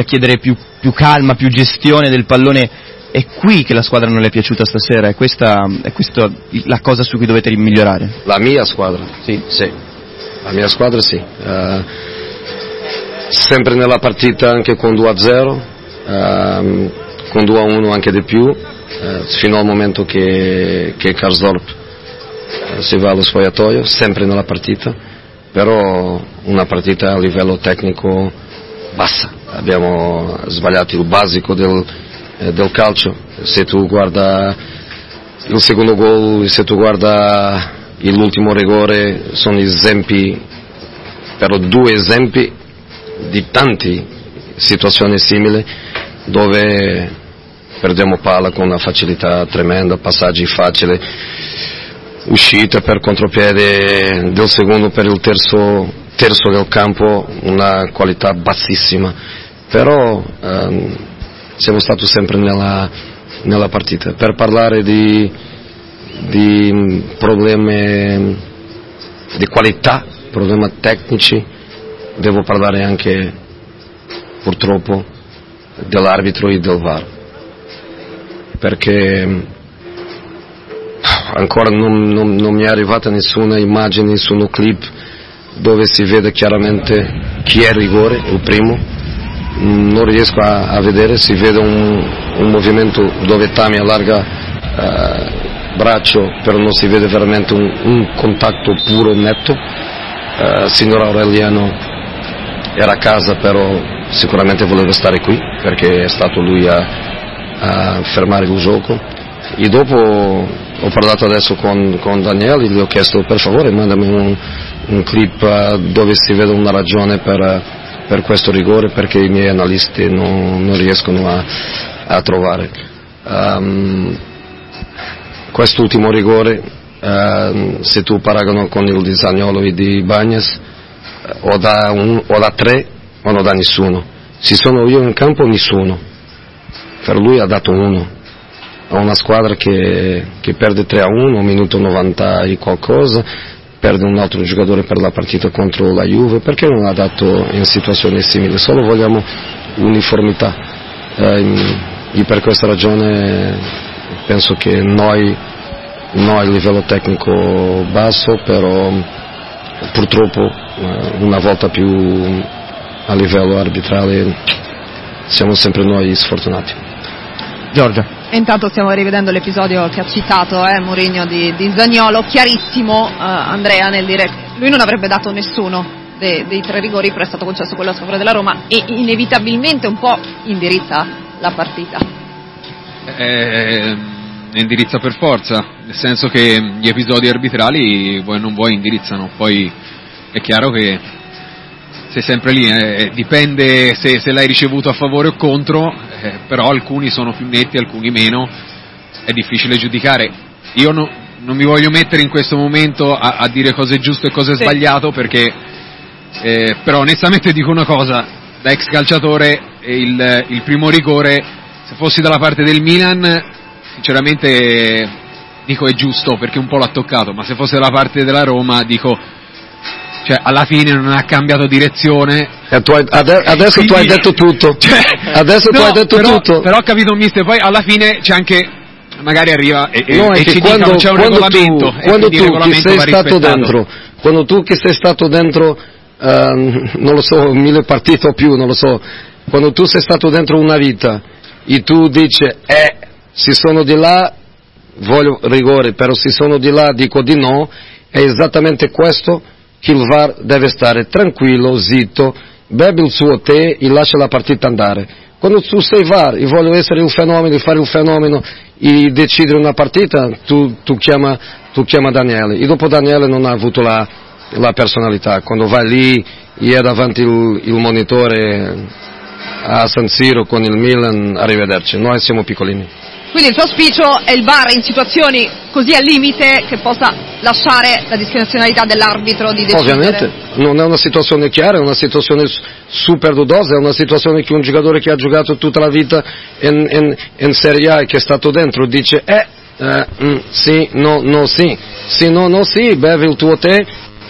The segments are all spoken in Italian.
a chiedere più, più calma, più gestione del pallone. È qui che la squadra non le è piaciuta stasera, è questa, è questa la cosa su cui dovete migliorare? La mia squadra? Sì. sì. La mia squadra sì. Uh, sempre nella partita anche con 2-0, uh, con 2-1 anche di più, uh, fino al momento che, che Karsdorp eh, si va allo spogliatoio, sempre nella partita, però una partita a livello tecnico bassa, abbiamo sbagliato il basico del, eh, del calcio, se tu guarda il secondo gol, se tu guarda l'ultimo rigore, sono esempi, però due esempi di tante situazioni simili dove perdiamo palla con una facilità tremenda, passaggi facili, uscita per contropiede del secondo per il terzo, terzo del campo, una qualità bassissima, però ehm, siamo stati sempre nella, nella, partita. Per parlare di, di problemi di qualità, problemi tecnici, devo parlare anche purtroppo dell'arbitro e del VAR, perché ancora non, non, non, mi è arrivata nessuna immagine, nessun clip dove si vede chiaramente chi è il rigore, il primo, non riesco a, a vedere, si vede un, un, movimento dove Tami allarga eh, braccio, però non si vede veramente un, un contatto puro, netto. Eh, signor Aureliano era a casa, però sicuramente voleva stare qui perché è stato lui a, a fermare il gioco. E dopo ho parlato adesso con, con Daniele, gli ho chiesto per favore mandami un, un clip eh, dove si vede una ragione per, per, questo rigore perché i miei analisti non, non riescono a, a trovare. Um, quest'ultimo rigore, uh, se tu paragoni con il di Zagnolo e di Bagnes, uh, o, da un, o da tre o non da nessuno. Se sono io in campo nessuno, per lui ha dato uno a una squadra che, che perde 3 a 1, minuto 90 e qualcosa, perde un altro giocatore per la partita contro la Juve, perché non ha dato in situazioni simili? Solo vogliamo uniformità eh, e per questa ragione penso che noi, noi a livello tecnico basso, però purtroppo eh, una volta più a livello arbitrale siamo sempre noi sfortunati. Giorgia. E intanto stiamo rivedendo l'episodio che ha citato eh, Mourinho di, di Zagnolo, chiarissimo eh, Andrea nel dire che lui non avrebbe dato nessuno dei, dei tre rigori, però è stato concesso quello a sfavore della Roma e inevitabilmente un po' indirizza la partita. Eh, indirizza per forza, nel senso che gli episodi arbitrali vuoi non vuoi indirizzano, poi è chiaro che sei sempre lì, eh, dipende se, se, l'hai ricevuto a favore o contro, eh, però alcuni sono più netti, alcuni meno, è difficile giudicare. Io no, non mi voglio mettere in questo momento a, a dire cosa è giusto e cosa è sì. sbagliato perché, eh, però onestamente dico una cosa, da ex calciatore il, il primo rigore, se fossi dalla parte del Milan, sinceramente dico è giusto perché un po' l'ha toccato, ma se fosse dalla parte della Roma dico cioè alla fine non ha cambiato direzione. Eh, tu hai, ade- adesso quindi, tu hai detto tutto. Cioè, adesso no, tu hai detto però, tutto. Però ho capito mister, poi alla fine c'è anche magari arriva e, no, e ci quando, dica, c'è un quando regolamento. Tu, quando tu che sei stato dentro, quando tu che sei stato dentro, uh, non lo so, mille partite o più, non lo so, quando tu sei stato dentro una vita e tu dici, eh, se sono di là voglio rigore, però se sono di là dico di no, è esattamente questo che il VAR deve stare tranquillo, zitto, beve il suo tè e lascia la partita andare. Quando tu sei VAR e voglio essere un fenomeno, fare un fenomeno e decidere una partita, tu, tu, chiama, tu chiama Daniele. E dopo Daniele non ha avuto la, la personalità. Quando vai lì e è davanti il, il monitore a San Siro con il Milan, arrivederci. Noi siamo piccolini. Quindi il suo auspicio è il VAR in situazioni così al limite che possa lasciare la discrezionalità dell'arbitro di decidere. Ovviamente, non è una situazione chiara, è una situazione super dudosa, è una situazione che un giocatore che ha giocato tutta la vita in, in, in Serie A e che è stato dentro dice eh, eh mm, sì, no, no, sì, sì, no, no, sì, bevi il tuo tè,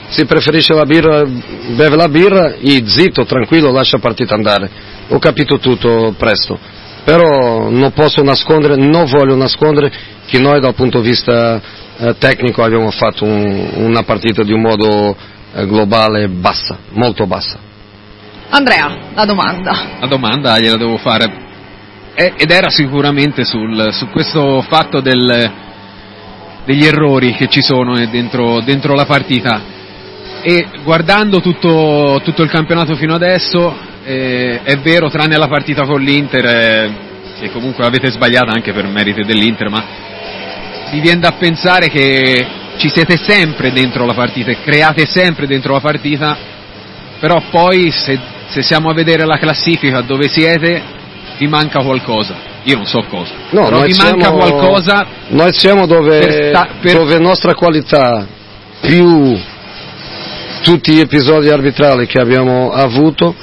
si preferisce la birra, beve la birra e zitto, tranquillo, lascia partita andare. Ho capito tutto presto, però non posso nascondere, non voglio nascondere che noi dal punto di vista eh, tecnico abbiamo fatto un, una partita di un modo eh, globale bassa, molto bassa. Andrea, la domanda. La domanda gliela devo fare ed era sicuramente sul, su questo fatto del, degli errori che ci sono dentro, dentro la partita e guardando tutto, tutto, il campionato fino adesso eh, è vero tranne la partita con l'Inter eh, che comunque avete sbagliato anche per merito dell'Inter ma vi viene da pensare che ci siete sempre dentro la partita e create sempre dentro la partita però poi se, se siamo a vedere la classifica dove siete vi manca qualcosa. Io non so cosa. No, però vi siamo, manca qualcosa. Noi siamo dove, per sta, per... dove nostra qualità più tutti gli episodi arbitrali che abbiamo avuto,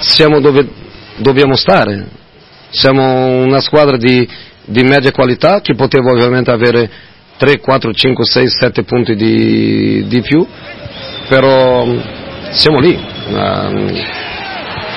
siamo dove dobbiamo stare. Siamo una squadra di, di media qualità che poteva ovviamente avere 3, 4, 5, 6, 7 punti di, di più, però siamo lì. Um,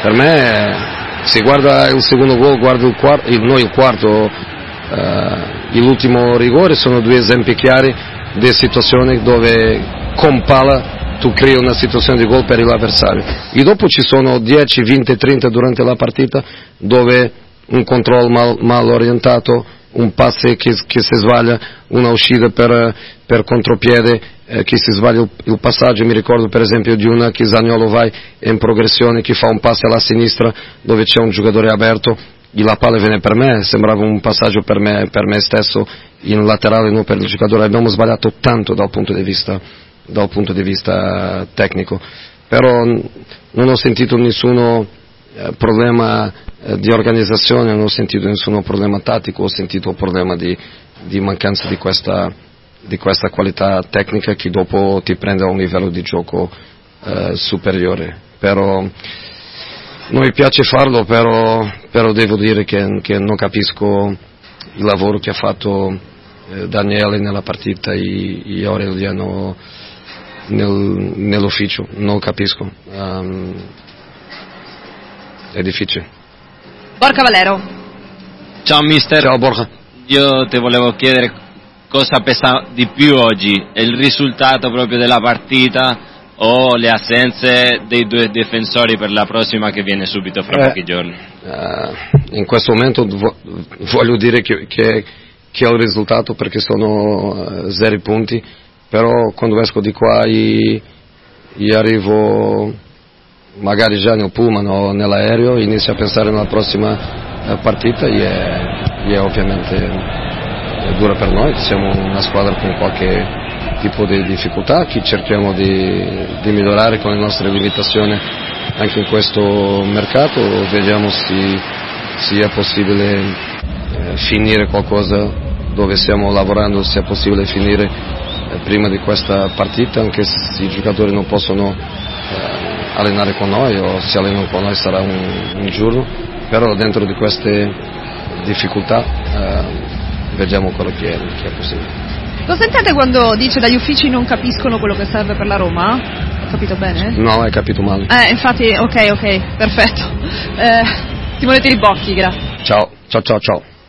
per me se guarda il secondo gol, guarda il quarto, noi il quarto, eh, l'ultimo rigore, sono due esempi chiari di situazioni dove con pala tu crei una situazione di gol per l'avversario. E dopo ci sono 10, 20, 30 durante la partita dove un controllo mal, mal orientato, un passe che, che, si sbaglia, una uscita per, per contropiede eh, che si sbaglia il, il, passaggio, mi ricordo per esempio di una che Zagnolo va in progressione, che fa un passo alla sinistra dove c'è un giocatore aperto, e la palla viene per me, sembrava un passaggio per me, per me stesso in laterale, non per il giocatore, abbiamo sbagliato tanto dal punto di vista, dal punto di vista tecnico, però non ho sentito nessuno eh, problema eh, di organizzazione, non ho sentito nessun problema tattico, ho sentito problema di, di mancanza di questa di questa qualità tecnica che dopo ti prende a un livello di gioco eh, superiore. Però non mi piace farlo, però, però devo dire che, che, non capisco il lavoro che ha fatto eh, Daniele nella partita e, e Aureliano nel, nell'ufficio, non capisco. Um, è difficile. Borca Valero. Ciao mister. Ciao Borja. Io ti volevo chiedere cosa pesa di più oggi? È il risultato proprio della partita o le assenze dei due difensori per la prossima che viene subito fra eh, pochi giorni? Uh, in questo momento voglio dire che, che, che, è il risultato perché sono uh, zero punti, però quando esco di qua io, arrivo magari già nel pullman o nell'aereo, inizio a pensare nella prossima uh, partita e è, è ovviamente è dura per noi, siamo una squadra con qualche tipo di difficoltà che cerchiamo di, di migliorare con le nostre limitazioni anche in questo mercato, vediamo se sia possibile eh, finire qualcosa dove stiamo lavorando, sia possibile finire eh, prima di questa partita, anche se i giocatori non possono eh, allenare con noi o se allenano con noi sarà un, un giorno, però dentro di queste difficoltà eh, vediamo quello che è, che è possibile. Lo sentite quando dice dagli uffici non capiscono quello che serve per la Roma? Ho capito bene? No, hai capito male. Eh, infatti, ok, ok, perfetto. Eh, Simone Tiribocchi, grazie. Ciao, ciao, ciao, ciao.